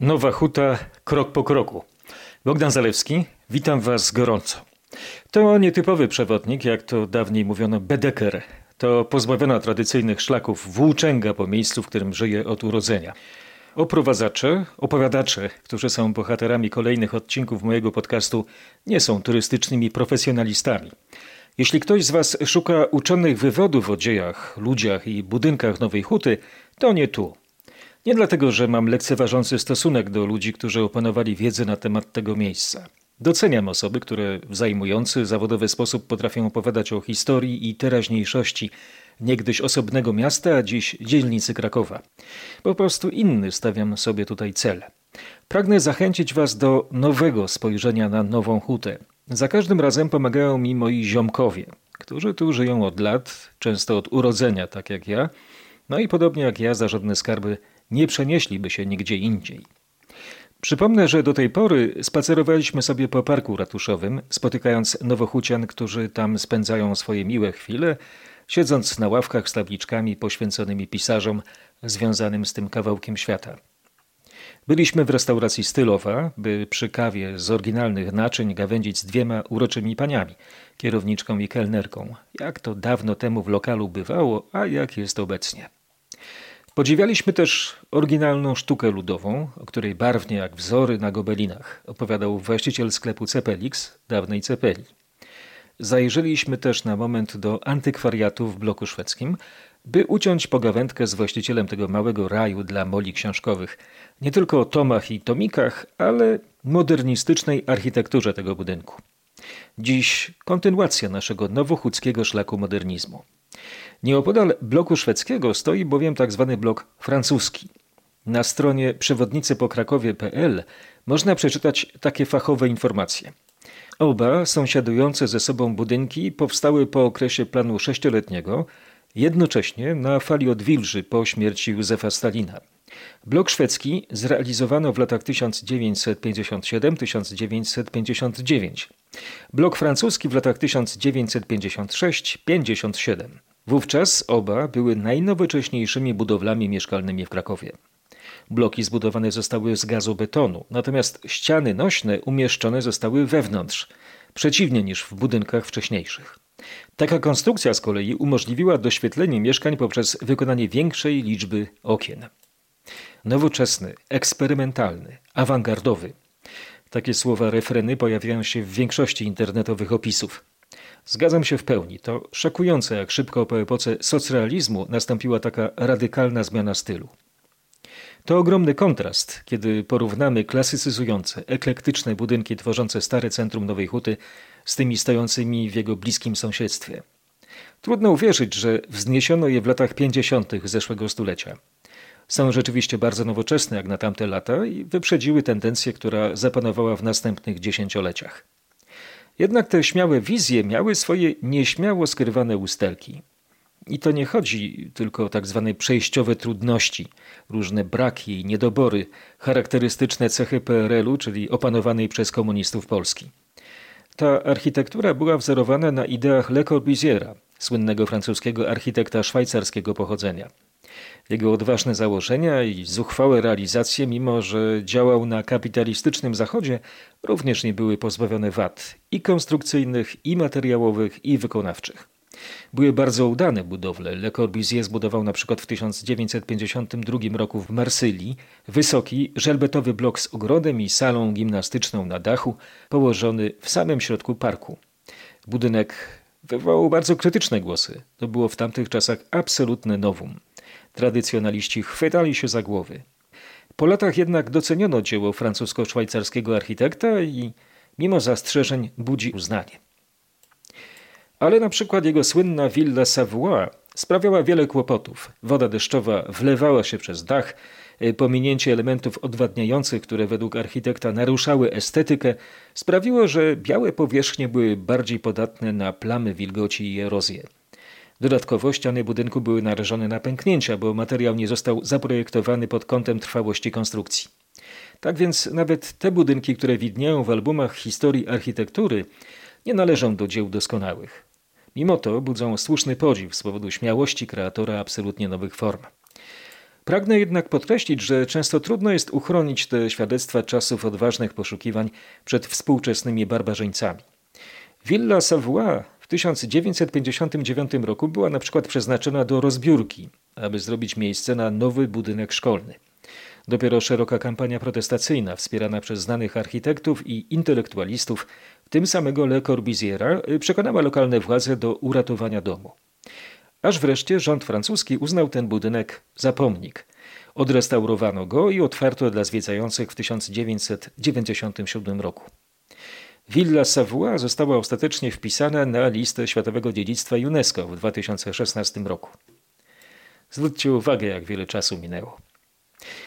Nowa Huta krok po kroku. Bogdan Zalewski, witam Was gorąco. To nietypowy przewodnik, jak to dawniej mówiono bedeker. To pozbawiona tradycyjnych szlaków włóczęga po miejscu, w którym żyje od urodzenia. Oprowadzacze, opowiadacze, którzy są bohaterami kolejnych odcinków mojego podcastu, nie są turystycznymi profesjonalistami. Jeśli ktoś z Was szuka uczonych wywodów o dziejach, ludziach i budynkach Nowej Huty, to nie tu. Nie dlatego, że mam lekceważący stosunek do ludzi, którzy opanowali wiedzę na temat tego miejsca. Doceniam osoby, które w zajmujący zawodowy sposób potrafią opowiadać o historii i teraźniejszości niegdyś osobnego miasta, a dziś dzielnicy Krakowa. Po prostu inny stawiam sobie tutaj cel. Pragnę zachęcić Was do nowego spojrzenia na Nową Hutę. Za każdym razem pomagają mi moi ziomkowie, którzy tu żyją od lat, często od urodzenia, tak jak ja, no i podobnie jak ja za żadne skarby nie przenieśliby się nigdzie indziej. Przypomnę, że do tej pory spacerowaliśmy sobie po parku ratuszowym, spotykając nowochucian, którzy tam spędzają swoje miłe chwile, siedząc na ławkach z tabliczkami poświęconymi pisarzom związanym z tym kawałkiem świata. Byliśmy w restauracji Stylowa, by przy kawie z oryginalnych naczyń gawędzić z dwiema uroczymi paniami, kierowniczką i kelnerką, jak to dawno temu w lokalu bywało, a jak jest obecnie. Podziwialiśmy też oryginalną sztukę ludową, o której barwnie jak wzory na gobelinach opowiadał właściciel sklepu Cepelix, dawnej Cepeli. Zajrzeliśmy też na moment do antykwariatu w bloku szwedzkim, by uciąć pogawędkę z właścicielem tego małego raju dla moli książkowych. Nie tylko o tomach i tomikach, ale modernistycznej architekturze tego budynku. Dziś kontynuacja naszego nowochódzkiego szlaku modernizmu. Nieopodal bloku szwedzkiego stoi bowiem tzw. Tak blok francuski. Na stronie przewodnicypokrakowie.pl można przeczytać takie fachowe informacje. Oba sąsiadujące ze sobą budynki powstały po okresie planu sześcioletniego, jednocześnie na fali odwilży po śmierci Józefa Stalina. Blok szwedzki zrealizowano w latach 1957-1959. Blok francuski w latach 1956-57. Wówczas oba były najnowocześniejszymi budowlami mieszkalnymi w Krakowie. Bloki zbudowane zostały z gazu betonu, natomiast ściany nośne umieszczone zostały wewnątrz, przeciwnie niż w budynkach wcześniejszych. Taka konstrukcja z kolei umożliwiła doświetlenie mieszkań poprzez wykonanie większej liczby okien. Nowoczesny, eksperymentalny, awangardowy. Takie słowa refreny pojawiają się w większości internetowych opisów. Zgadzam się w pełni. To szokujące, jak szybko po epoce socrealizmu nastąpiła taka radykalna zmiana stylu. To ogromny kontrast, kiedy porównamy klasycyzujące, eklektyczne budynki tworzące stare centrum Nowej Huty z tymi stojącymi w jego bliskim sąsiedztwie. Trudno uwierzyć, że wzniesiono je w latach 50. zeszłego stulecia. Są rzeczywiście bardzo nowoczesne jak na tamte lata i wyprzedziły tendencję, która zapanowała w następnych dziesięcioleciach. Jednak te śmiałe wizje miały swoje nieśmiało skrywane usterki. I to nie chodzi tylko o tak zwane przejściowe trudności, różne braki i niedobory, charakterystyczne cechy PRL-u, czyli opanowanej przez komunistów Polski. Ta architektura była wzorowana na ideach Le Corbusiera, słynnego francuskiego architekta szwajcarskiego pochodzenia. Jego odważne założenia i zuchwałe realizacje, mimo że działał na kapitalistycznym zachodzie, również nie były pozbawione wad i konstrukcyjnych, i materiałowych, i wykonawczych. Były bardzo udane budowle. Le Corbusier zbudował na przykład w 1952 roku w Marsylii wysoki, żelbetowy blok z ogrodem i salą gimnastyczną na dachu, położony w samym środku parku. Budynek wywołał bardzo krytyczne głosy. To było w tamtych czasach absolutne nowum. Tradycjonaliści chwytali się za głowy. Po latach jednak doceniono dzieło francusko-szwajcarskiego architekta i mimo zastrzeżeń budzi uznanie. Ale na przykład jego słynna Villa Savoie sprawiała wiele kłopotów. Woda deszczowa wlewała się przez dach, e, pominięcie elementów odwadniających, które według architekta naruszały estetykę, sprawiło, że białe powierzchnie były bardziej podatne na plamy wilgoci i erozję. Dodatkowo ściany budynku były narażone na pęknięcia, bo materiał nie został zaprojektowany pod kątem trwałości konstrukcji. Tak więc nawet te budynki, które widnieją w albumach historii architektury, nie należą do dzieł doskonałych. Mimo to budzą słuszny podziw z powodu śmiałości kreatora absolutnie nowych form. Pragnę jednak podkreślić, że często trudno jest uchronić te świadectwa czasów odważnych poszukiwań przed współczesnymi barbarzyńcami. Villa Savoie w 1959 roku była na przykład przeznaczona do rozbiórki, aby zrobić miejsce na nowy budynek szkolny. Dopiero szeroka kampania protestacyjna, wspierana przez znanych architektów i intelektualistów, w tym samego Le Corbusiera, przekonała lokalne władze do uratowania domu. Aż wreszcie rząd francuski uznał ten budynek za pomnik. Odrestaurowano go i otwarto dla zwiedzających w 1997 roku. Villa Savoie została ostatecznie wpisana na listę Światowego Dziedzictwa UNESCO w 2016 roku. Zwróćcie uwagę, jak wiele czasu minęło.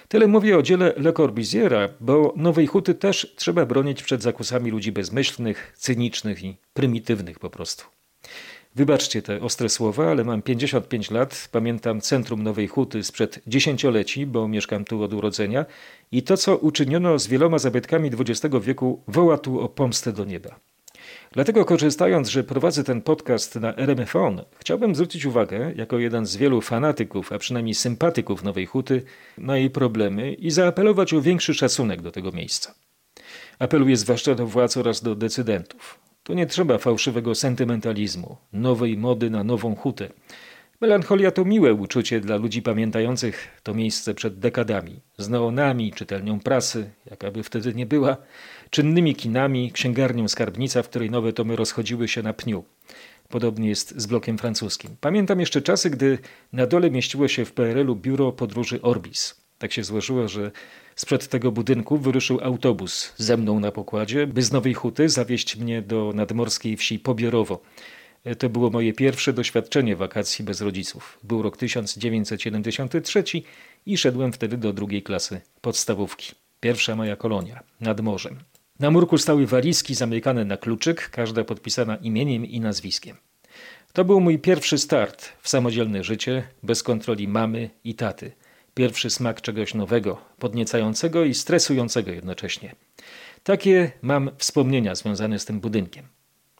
Tyle mówię o dziele Le Corbusiera, bo Nowej Huty też trzeba bronić przed zakusami ludzi bezmyślnych, cynicznych i prymitywnych po prostu. Wybaczcie te ostre słowa, ale mam 55 lat, pamiętam centrum Nowej Huty sprzed dziesięcioleci, bo mieszkam tu od urodzenia i to, co uczyniono z wieloma zabytkami XX wieku, woła tu o pomstę do nieba. Dlatego korzystając, że prowadzę ten podcast na RMFON, chciałbym zwrócić uwagę, jako jeden z wielu fanatyków, a przynajmniej sympatyków Nowej Huty, na jej problemy i zaapelować o większy szacunek do tego miejsca. Apeluję zwłaszcza do władz oraz do decydentów. Tu nie trzeba fałszywego sentymentalizmu, nowej mody na nową hutę. Melancholia to miłe uczucie dla ludzi pamiętających to miejsce przed dekadami, z neonami, czytelnią prasy, jaka by wtedy nie była, czynnymi kinami, księgarnią skarbnica, w której nowe tomy rozchodziły się na pniu. Podobnie jest z blokiem francuskim. Pamiętam jeszcze czasy, gdy na dole mieściło się w PRL-u biuro podróży Orbis. Tak się złożyło, że sprzed tego budynku wyruszył autobus ze mną na pokładzie, by z Nowej Huty zawieźć mnie do nadmorskiej wsi Pobierowo. To było moje pierwsze doświadczenie wakacji bez rodziców. Był rok 1973 i szedłem wtedy do drugiej klasy podstawówki. Pierwsza moja kolonia, nad morzem. Na murku stały walizki zamykane na kluczyk, każda podpisana imieniem i nazwiskiem. To był mój pierwszy start w samodzielne życie, bez kontroli mamy i taty. Pierwszy smak czegoś nowego, podniecającego i stresującego jednocześnie. Takie mam wspomnienia związane z tym budynkiem.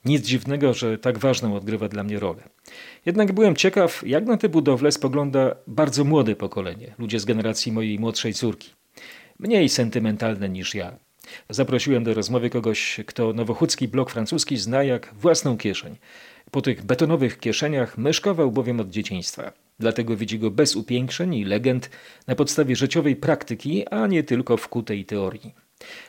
Nic dziwnego, że tak ważną odgrywa dla mnie rolę. Jednak byłem ciekaw, jak na te budowle spogląda bardzo młode pokolenie, ludzie z generacji mojej młodszej córki. Mniej sentymentalne niż ja. Zaprosiłem do rozmowy kogoś, kto nowochódzki blok francuski zna jak własną kieszeń. Po tych betonowych kieszeniach myszkował bowiem od dzieciństwa. Dlatego widzi go bez upiększeń i legend na podstawie życiowej praktyki, a nie tylko wkutej teorii.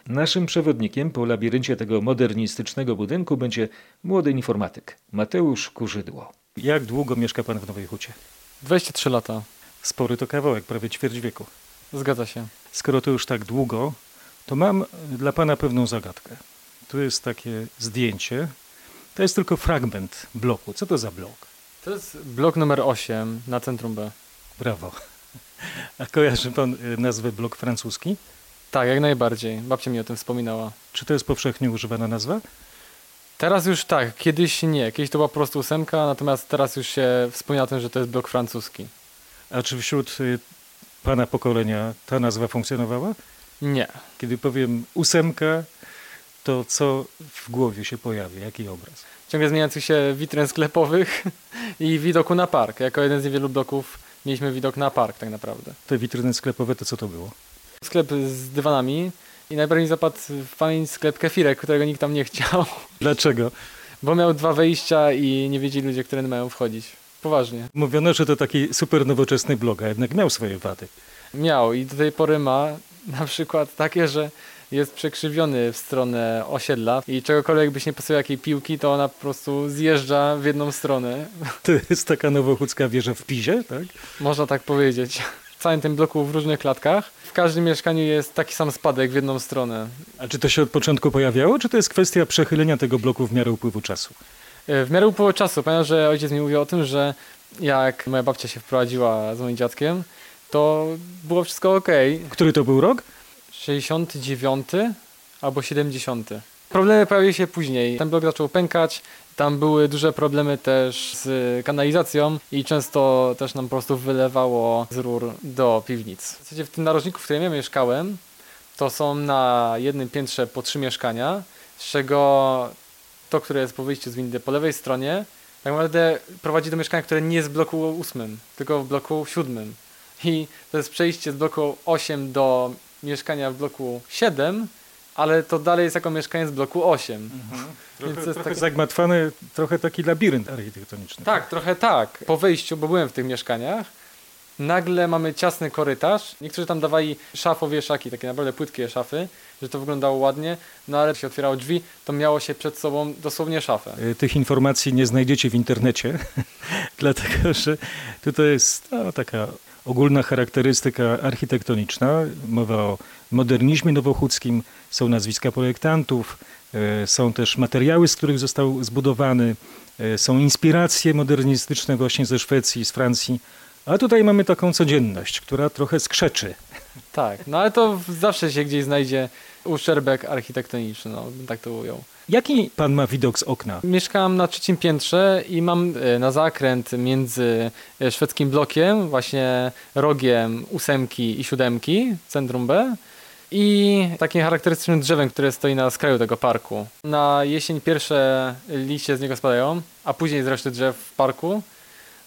Naszym przewodnikiem po labiryncie tego modernistycznego budynku będzie młody informatyk Mateusz Kurzydło. Jak długo mieszka pan w Nowej Hucie? 23 lata. Spory to kawałek, prawie ćwierć wieku. Zgadza się. Skoro to już tak długo, to mam dla pana pewną zagadkę. Tu jest takie zdjęcie. To jest tylko fragment bloku. Co to za blok? To jest blok numer 8 na centrum B. Brawo. A kojarzy pan y, nazwę blok francuski? Tak, jak najbardziej. Babcia mi o tym wspominała. Czy to jest powszechnie używana nazwa? Teraz już tak, kiedyś nie. Kiedyś to była po prostu ósemka, natomiast teraz już się wspomina o tym, że to jest blok francuski. A czy wśród y, pana pokolenia ta nazwa funkcjonowała? Nie. Kiedy powiem ósemka, to co w głowie się pojawi? Jaki obraz? Ciągle zmieniających się witryn sklepowych i widoku na park. Jako jeden z niewielu bloków mieliśmy widok na park tak naprawdę. Te witryny sklepowe to co to było? Sklep z dywanami i najbardziej zapadł w pamięć sklep kefirek, którego nikt tam nie chciał. Dlaczego? Bo miał dwa wejścia i nie wiedzieli ludzie, które mają wchodzić. Poważnie. Mówiono, że to taki super nowoczesny blog, a jednak miał swoje wady. Miał i do tej pory ma na przykład takie, że jest przekrzywiony w stronę osiedla i czegokolwiek byś nie postawił jakiej piłki, to ona po prostu zjeżdża w jedną stronę. To jest taka nowochódzka wieża w Pizie, tak? Można tak powiedzieć. W całym tym bloku w różnych klatkach. W każdym mieszkaniu jest taki sam spadek w jedną stronę. A czy to się od początku pojawiało, czy to jest kwestia przechylenia tego bloku w miarę upływu czasu? W miarę upływu czasu. Pamiętam, że ojciec mi mówił o tym, że jak moja babcia się wprowadziła z moim dziadkiem, to było wszystko ok. Który to był rok? 69 albo 70. Problemy pojawiły się później. Ten blok zaczął pękać, tam były duże problemy też z kanalizacją i często też nam po prostu wylewało z rur do piwnic. W zasadzie w tym narożniku, w którym ja mieszkałem, to są na jednym piętrze po trzy mieszkania, z czego to, które jest po wyjściu z windy po lewej stronie, tak naprawdę prowadzi do mieszkania, które nie jest w bloku ósmym, tylko w bloku siódmym. I to jest przejście z bloku 8 do mieszkania w bloku 7, ale to dalej jest jako mieszkanie z bloku 8. Trochę, Więc trochę takie- zagmatwany, trochę taki labirynt architektoniczny. Tak, trochę tak. Po wyjściu, bo byłem w tych mieszkaniach, nagle mamy ciasny korytarz. Niektórzy tam dawali szafowieszaki, takie naprawdę płytkie szafy, że to wyglądało ładnie, no ale się otwierało drzwi, to miało się przed sobą dosłownie szafę. Y, Tych informacji nie znajdziecie w internecie, dlatego że tutaj jest no, taka ogólna charakterystyka architektoniczna. Mowa o modernizmie nowochódzkim, są nazwiska projektantów, y, są też materiały, z których został zbudowany, y, są inspiracje modernistyczne właśnie ze Szwecji, z Francji. A tutaj mamy taką codzienność, która trochę skrzeczy. Tak, no ale to zawsze się gdzieś znajdzie uszczerbek architektoniczny, no tak to ujął. Jaki pan ma widok z okna? Mieszkam na trzecim piętrze i mam e, na zakręt między e, szwedzkim blokiem, właśnie rogiem ósemki i siódemki, centrum B i takim charakterystycznym drzewem, które stoi na skraju tego parku. Na jesień pierwsze liście z niego spadają, a później z reszty drzew w parku.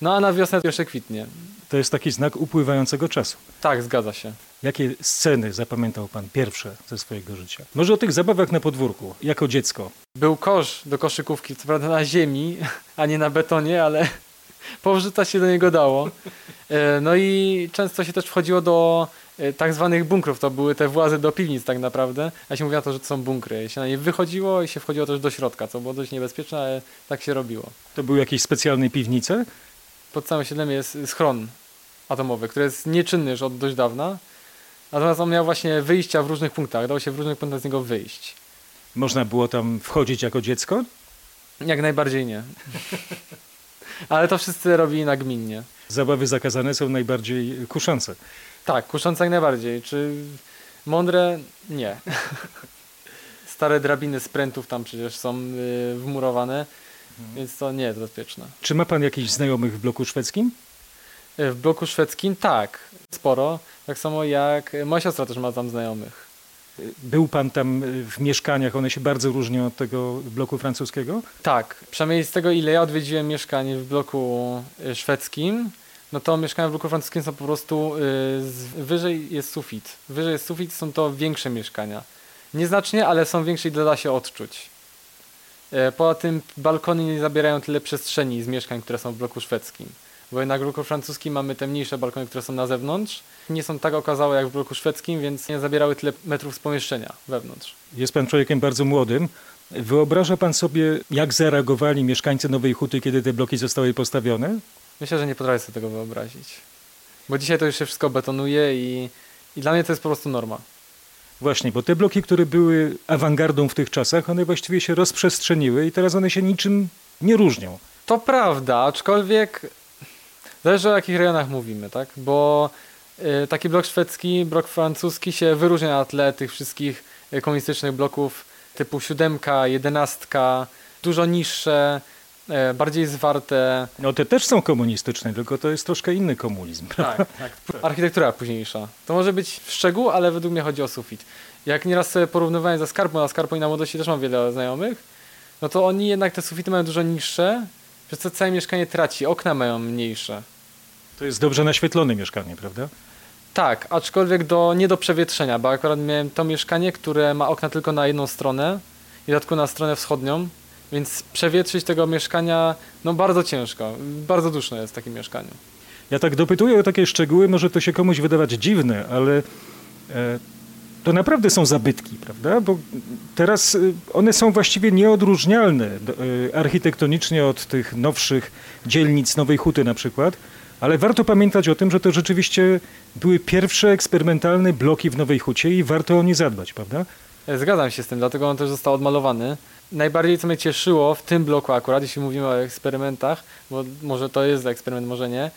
No a na wiosnę pierwsze kwitnie. To jest taki znak upływającego czasu. Tak, zgadza się. Jakie sceny zapamiętał pan pierwsze ze swojego życia? Może o tych zabawach na podwórku, jako dziecko. Był kosz do koszykówki, co prawda na ziemi, a nie na betonie, ale powrzucać się do niego dało. E, No i często się też wchodziło do e, tak zwanych bunkrów. To były te włazy do piwnic tak naprawdę. A się mówiło to, że to są bunkry. I się na nie wychodziło i się wchodziło też do środka, co było dość niebezpieczne, ale tak się robiło. To były jakieś specjalne piwnice? Pod całym siedlem jest schron atomowy, który jest nieczynny już od dość dawna. Natomiast on miał właśnie wyjścia w różnych punktach. Dało się w różnych punktach z niego wyjść. Można było tam wchodzić jako dziecko? Jak najbardziej nie. Ale to wszyscy robili nagminnie. Zabawy zakazane są najbardziej kuszące. Tak, kuszące jak najbardziej. Czy mądre? Nie. Stare drabiny z prętów tam przecież są y, wmurowane, więc to nie jest bezpieczne. Czy ma pan jakichś znajomych w bloku szwedzkim? Y, W bloku szwedzkim tak, sporo. Tak samo jak moja siostra też ma tam znajomych. Był pan tam y, w mieszkaniach, one się bardzo różnią od tego bloku francuskiego? Tak, przynajmniej z tego ile ja odwiedziłem mieszkanie w bloku szwedzkim, no to mieszkania w bloku francuskim są po prostu y, z, wyżej jest sufit. Wyżej jest sufit, są to większe mieszkania. Nieznacznie, ale są większe i da się odczuć. E, Poza tym balkony nie zabierają tyle przestrzeni z mieszkań, które są w bloku szwedzkim. Bo jednak w bloku francuskim mamy te mniejsze balkony, które są na zewnątrz. Nie są tak okazałe jak w bloku szwedzkim, więc nie zabierały tyle metrów z pomieszczenia wewnątrz. Jest pan człowiekiem bardzo młodym. Wyobraża pan sobie, jak zareagowali mieszkańcy Nowej Huty, kiedy te bloki zostały postawione? Myślę, że nie potrafię sobie tego wyobrazić. Bo dzisiaj to już się wszystko betonuje i, i dla mnie to jest po prostu norma. Właśnie, bo te bloki, które były awangardą w tych czasach, one właściwie się rozprzestrzeniły i teraz one się niczym nie różnią. To prawda, aczkolwiek zależy o jakich rejonach mówimy, tak? Bo y, taki blok szwedzki, blok francuski się wyróżnia na tle tych wszystkich y, komunistycznych bloków typu siódemka, jedenastka, dużo niższe, bardziej zwarte. No te też są komunistyczne, tylko to jest troszkę inny komunizm. Tak, tak. Architektura późniejsza. To może być w szczegół, ale według mnie chodzi o sufit. Jak nieraz sobie porównywałem ze Skarpą, a Skarpą i na młodości też mam wiele znajomych, no to oni jednak te sufity mają dużo niższe, przez co całe mieszkanie traci. Okna mają mniejsze. To jest dobrze naświetlone mieszkanie, prawda? Tak, aczkolwiek do, nie do przewietrzenia, bo akurat miałem to mieszkanie, które ma okna tylko na jedną stronę i dodatku na stronę wschodnią, więc przewietrzyć tego mieszkania, no bardzo ciężko. Bardzo duszno jest w takim mieszkaniu. Ja tak dopytuję o takie szczegóły, może to się komuś wydawać dziwne, ale e, to naprawdę są zabytki, prawda? Bo teraz y, one są właściwie nieodróżnialne y, architektonicznie od tych nowszych dzielnic Nowej Huty na przykład, ale warto pamiętać o tym, że to rzeczywiście były pierwsze eksperymentalne bloki w Nowej Hucie i warto o nie zadbać, prawda? E, Zgadzam się z tym, dlatego on też został odmalowany. Najbardziej co mnie cieszyło w tym bloku akurat, jeśli mówimy o eksperymentach, bo może to jest eksperyment, może nie, e,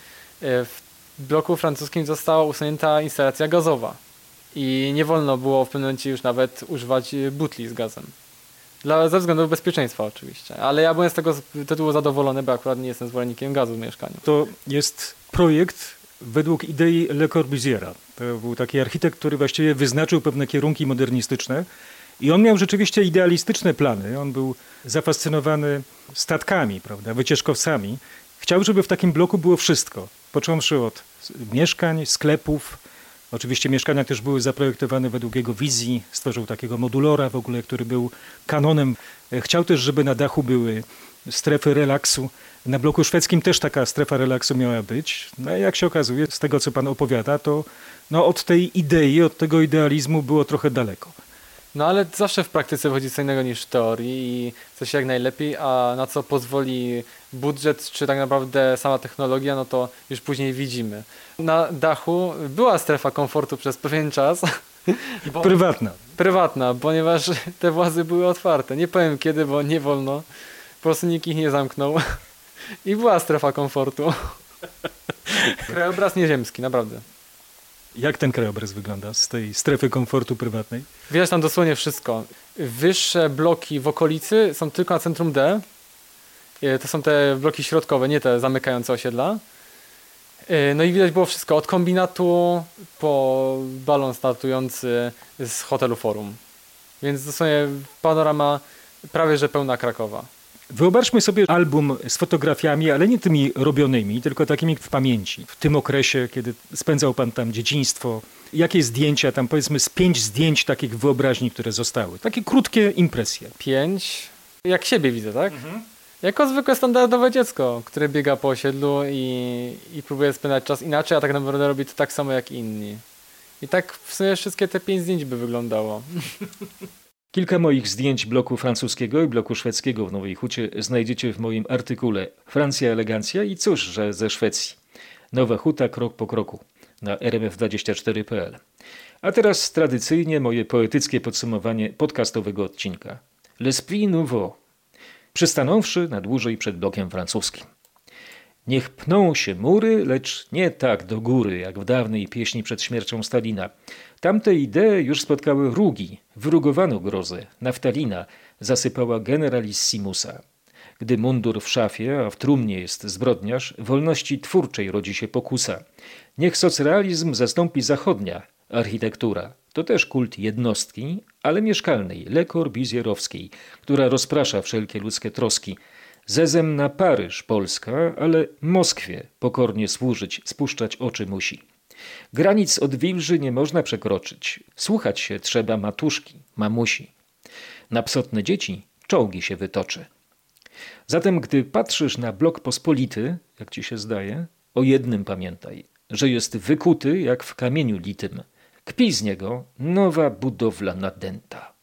w bloku francuskim została usunięta instalacja gazowa i nie wolno było w pewnym momencie już nawet używać e, butli z gazem. Dla, ze względów bezpieczeństwa oczywiście, ale ja byłem z tego tytułu zadowolony, bo akurat nie jestem zwolennikiem gazu w mieszkaniu. To jest projekt według idei Le Corbusiera. To był taki architekt, który właściwie wyznaczył pewne kierunki modernistyczne i on miał rzeczywiście idealistyczne plany. On był zafascynowany statkami, prawda, wycieczkowcami. Chciał, żeby w takim bloku było wszystko, począwszy od mieszkań, sklepów. Oczywiście mieszkania też były zaprojektowane według jego wizji. Stworzył takiego modulora w ogóle, który był kanonem. Chciał też, żeby na dachu były strefy relaksu. Na bloku szwedzkim też taka strefa relaksu miała być. No jak się okazuje, z tego co pan opowiada, to no, od tej idei, od tego idealizmu było trochę daleko. No ale zawsze w praktyce wychodzi co innego niż w teorii i coś jak najlepiej, a na co pozwoli budżet, czy tak naprawdę sama technologia, no to już później widzimy. Na dachu była strefa komfortu przez pewien czas. Bo, prywatna. Prywatna, ponieważ te włazy były otwarte. Nie powiem kiedy, bo nie wolno. Po prostu nikt ich nie zamknął. I była strefa komfortu. Krajobraz nieziemski, naprawdę. Jak ten krajobraz wygląda z tej strefy komfortu prywatnej? Widać tam dosłownie wszystko. Wyższe bloki w okolicy są tylko na centrum D. E, to są te bloki środkowe, nie te zamykające osiedla. E, no i widać było wszystko, od kombinatu po balon startujący z hotelu Forum. Więc dosłownie panorama prawie że pełna Krakowa. Wyobraźmy sobie album z fotografiami, ale nie tymi robionymi, tylko takimi w pamięci. W tym okresie, kiedy spędzał pan tam dzieciństwo, jakie zdjęcia, tam powiedzmy z pięć zdjęć takich wyobraźni, które zostały. Takie krótkie impresje. Pięć? Jak siebie widzę, tak? Mhm. Jako zwykłe standardowe dziecko, które biega po osiedlu i, i próbuje spędzać czas inaczej, a tak naprawdę robi to tak samo jak inni. I tak w sumie wszystkie te pięć zdjęć by wyglądało. Kilka moich zdjęć bloku francuskiego i bloku szwedzkiego w Nowej Hucie znajdziecie w moim artykule Francja elegancja i cóż, że ze Szwecji. Nowa Huta krok po kroku na rmf24.pl. A teraz tradycyjnie moje poetyckie podsumowanie podcastowego odcinka. L'esprit nouveau. Przystanąwszy na dłużej przed blokiem francuskim. Niech pną się mury, lecz nie tak do góry, jak w dawnej pieśni przed śmiercią Stalina. Tamte idee już spotkały rugi, wyrugowano grozę, naftalina zasypała generalissimusa. Gdy mundur w szafie, a w trumnie jest zbrodniarz, wolności twórczej rodzi się pokusa. Niech socrealizm zastąpi zachodnia architektura. To też kult jednostki, ale mieszkalnej, Le Corbusierowskiej, która rozprasza wszelkie ludzkie troski – Zezem na Paryż Polska, ale Moskwie pokornie służyć, spuszczać oczy musi. Granic od wilży nie można przekroczyć. Słuchać się trzeba matuszki, mamusi. Na psotne dzieci czołgi się wytoczy. Zatem, gdy patrzysz na blok pospolity, jak ci się zdaje, o jednym pamiętaj, że jest wykuty jak w kamieniu litym. Kpi z niego nowa budowla nadęta.